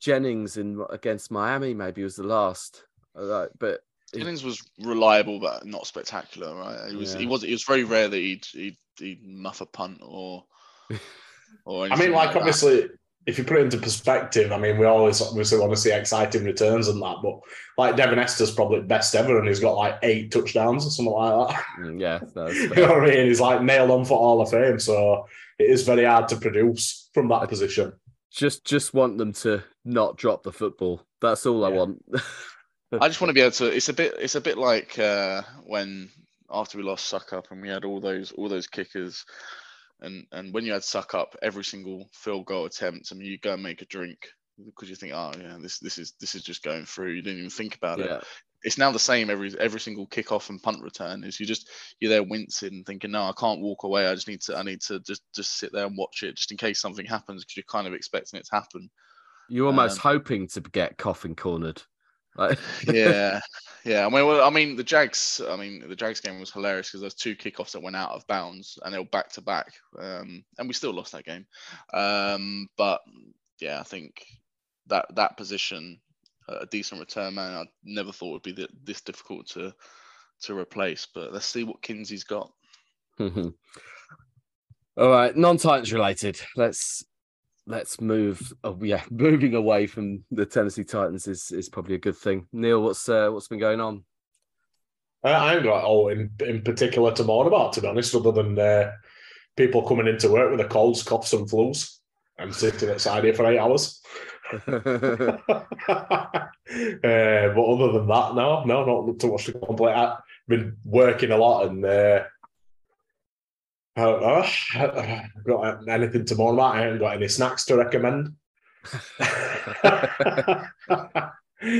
Jennings in against Miami. Maybe was the last. Like, but Jennings was reliable but not spectacular, right? It was. Yeah. He was. It was very rare that he'd he'd, he'd muff a punt or. Or I mean, like that. obviously, if you put it into perspective, I mean, we always obviously want to see exciting returns and that, but like Devin Hester's probably best ever, and he's got like eight touchdowns or something like that. mm, yeah, no, you know what I mean? He's like nailed on for Hall of Fame, so it is very hard to produce from that position. just just want them to not drop the football. That's all I want. I just want to be able to. It's a bit. It's a bit like uh, when after we lost Succop and we had all those all those kickers, and and when you had Succop, every single field goal attempt, I mean, you go and make a drink because you think, oh yeah, this this is this is just going through. You didn't even think about it. It's now the same every every single kickoff and punt return. Is you just you're there wincing, thinking, no, I can't walk away. I just need to I need to just just sit there and watch it, just in case something happens, because you're kind of expecting it to happen. you're almost Um, hoping to get coffin cornered. Like, yeah, yeah. I mean, well, I mean, the Jags. I mean, the Jags game was hilarious because there's two kickoffs that went out of bounds and they were back to back, um, and we still lost that game. Um, but yeah, I think that that position, uh, a decent return man, I never thought would be th- this difficult to to replace. But let's see what Kinsey's got. all right, non-Titans related. Let's let's move. Oh yeah, moving away from the Tennessee Titans is is probably a good thing. Neil, what's uh, what's been going on? I, I ain't got all in, in particular to moan about, to be honest, other than uh, people coming into work with a colds, coughs, and flus and sitting outside here for eight hours. uh, but other than that, no, no, not too much to complain. I've been working a lot and uh, I don't know. I've got anything to moan about. I haven't got any snacks to recommend.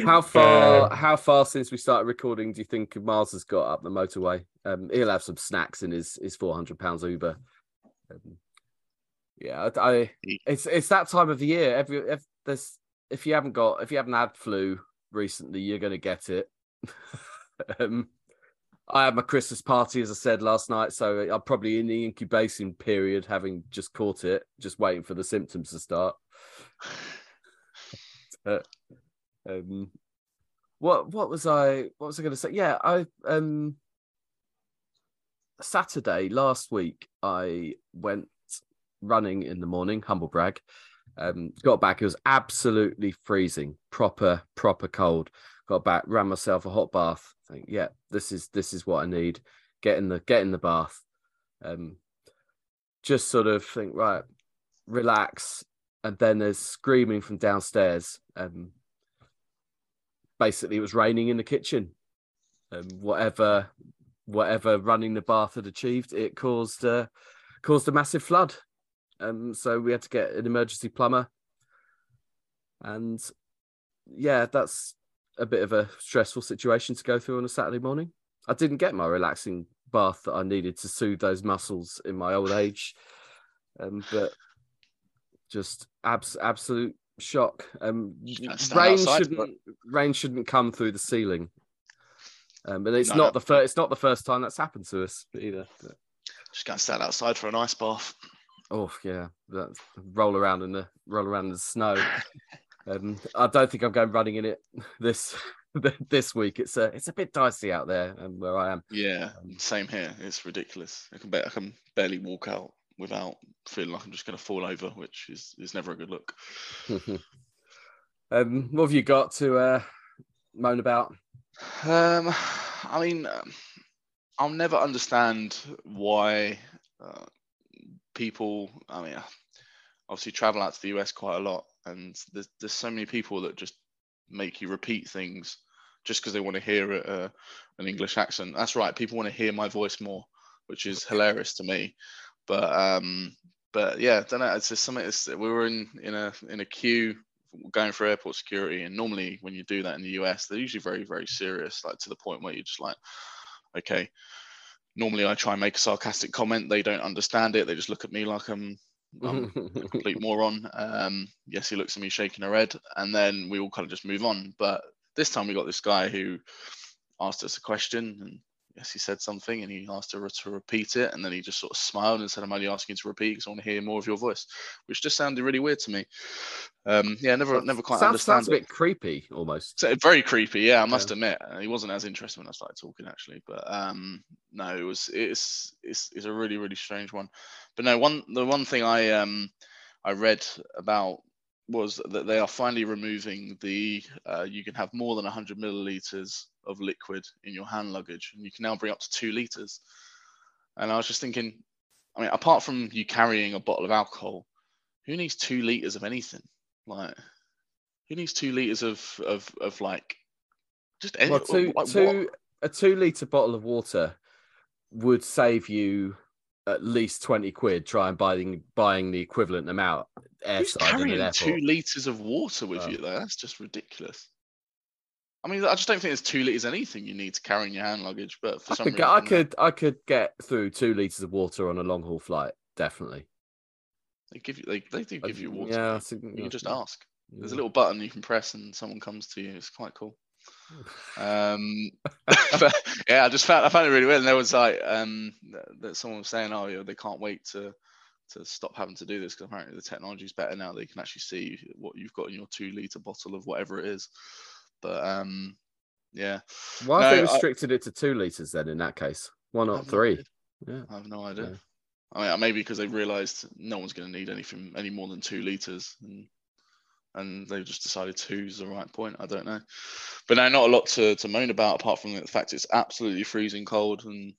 How far? Um, how far since we started recording do you think Miles has got up the motorway? Um, he'll have some snacks in his his four hundred pounds Uber. Um, yeah, I, I it's it's that time of the year. Every if there's if you haven't got if you haven't had flu recently, you're gonna get it. um, I had my Christmas party as I said last night, so I'm probably in the incubation period, having just caught it, just waiting for the symptoms to start. Uh, um, what what was I what was I going to say? Yeah, I um Saturday last week I went running in the morning, humble brag. Um, got back, it was absolutely freezing, proper proper cold. Got back, ran myself a hot bath. Think, yeah, this is this is what I need. Get in the get in the bath. Um, just sort of think right, relax, and then there's screaming from downstairs. Um, basically, it was raining in the kitchen. Um, whatever whatever running the bath had achieved, it caused uh, caused a massive flood. Um, so we had to get an emergency plumber, and yeah, that's a bit of a stressful situation to go through on a Saturday morning. I didn't get my relaxing bath that I needed to soothe those muscles in my old age, um, but just abs- absolute shock. Um, rain shouldn't but... rain shouldn't come through the ceiling. Um, but it's no, not no. the first. It's not the first time that's happened to us either. But... Just going to stand outside for a nice bath. Oh yeah, roll around in the roll around in the snow. um, I don't think I'm going running in it this this week. It's a it's a bit dicey out there um, where I am. Yeah, um, same here. It's ridiculous. I can bet I can barely walk out without feeling like I'm just going to fall over, which is is never a good look. um, what have you got to uh, moan about? Um, I mean, um, I'll never understand why uh, people. I mean, obviously travel out to the US quite a lot, and there's there's so many people that just make you repeat things just because they want to hear a, an English accent. That's right. People want to hear my voice more, which is hilarious to me. But um, but yeah, I don't know. It's just something. It's, we were in in a in a queue going for airport security, and normally when you do that in the US, they're usually very very serious, like to the point where you're just like, okay. Normally, I try and make a sarcastic comment. They don't understand it. They just look at me like I'm I'm a complete moron. Um, yes, he looks at me shaking her head, and then we all kind of just move on. But this time we got this guy who asked us a question, and yes, he said something and he asked her to repeat it. And then he just sort of smiled and said, I'm only asking you to repeat because I want to hear more of your voice, which just sounded really weird to me. Um, yeah, never, never quite sounds, understand. Sounds a bit creepy almost. So, very creepy. Yeah, I must yeah. admit. He wasn't as interested when I started talking actually, but um, no, it was, it's, it's, it's a really, really strange one. But no, one, the one thing I, um, I read about was that they are finally removing the uh, you can have more than 100 milliliters of liquid in your hand luggage and you can now bring up to two liters. And i was just thinking i mean apart from you carrying a bottle of alcohol who needs two liters of anything? Like who needs two liters of of, of like just any, well, two, like two a two liter bottle of water would save you at least 20 quid trying buying buying the equivalent amount Who's carrying two liters of water with oh. you though that's just ridiculous I mean, I just don't think there's two liters anything you need to carry in your hand luggage. But for I some could, reason, I could, I could get through two liters of water on a long haul flight. Definitely. They give you, they, they do uh, give you water. Yeah, you can just ask. There's a little button you can press, and someone comes to you. It's quite cool. Um, yeah, I just found I found it really weird. And there was like um, that someone was saying, oh, yeah, they can't wait to to stop having to do this because apparently the technology is better now. They can actually see what you've got in your two liter bottle of whatever it is. But um, yeah. Why no, have they restricted I, it to two liters then? In that case, why not three? No yeah, I have no idea. Yeah. I mean, maybe because they realised no one's going to need anything any more than two liters, and and they just decided two is the right point. I don't know, but now not a lot to, to moan about apart from the fact it's absolutely freezing cold and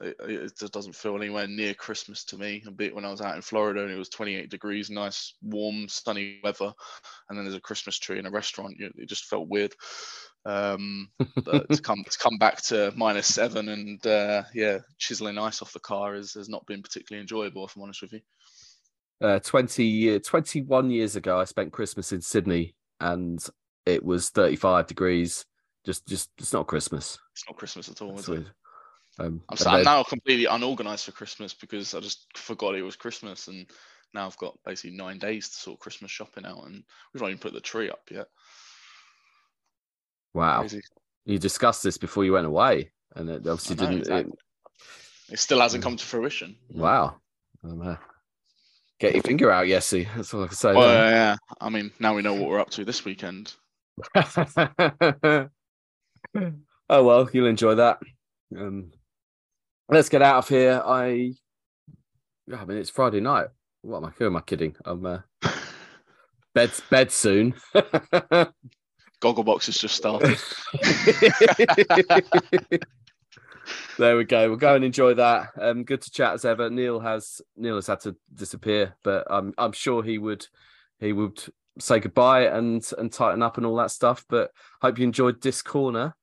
it, it, just doesn't feel anywhere near Christmas to me. A bit when I was out in Florida and it was 28 degrees, nice, warm, sunny weather, and then there's a Christmas tree in a restaurant. It just felt weird. Um, but to come to come back to minus seven and uh, yeah, chiseling ice off the car has, has not been particularly enjoyable. If I'm honest with you. Uh, 20 21 years ago, I spent Christmas in Sydney and it was 35 degrees. Just, just it's not Christmas. It's not Christmas at all, is it? Um, I'm, so, I'm now completely unorganized for Christmas because I just forgot it was Christmas, and now I've got basically nine days to sort Christmas shopping out, and we've not even put the tree up yet. Wow, Crazy. you discussed this before you went away, and it obviously know, didn't. Exactly. It... it... still hasn't come to fruition. Wow. Um, uh, get your finger out, Yesy. That's all I can say. Well, yeah, yeah. I mean, now we know what we're up to this weekend. oh well, you'll enjoy that. Um, let's get out of here. I, I mean, it's Friday night. What am I? Who am I kidding? I'm uh, bed bed soon. Gogglebox has just started. There we go. We'll go and enjoy that. Um, good to chat as ever. Neil has Neil has had to disappear, but I'm I'm sure he would he would say goodbye and and Titan up and all that stuff. But hope you enjoyed this corner.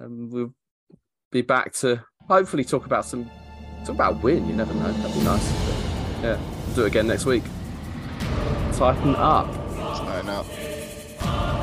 Um, we'll be back to hopefully talk about some talk about win. You never know. That'd be nice. But, yeah, we'll do it again next week. Titan up. Titan up.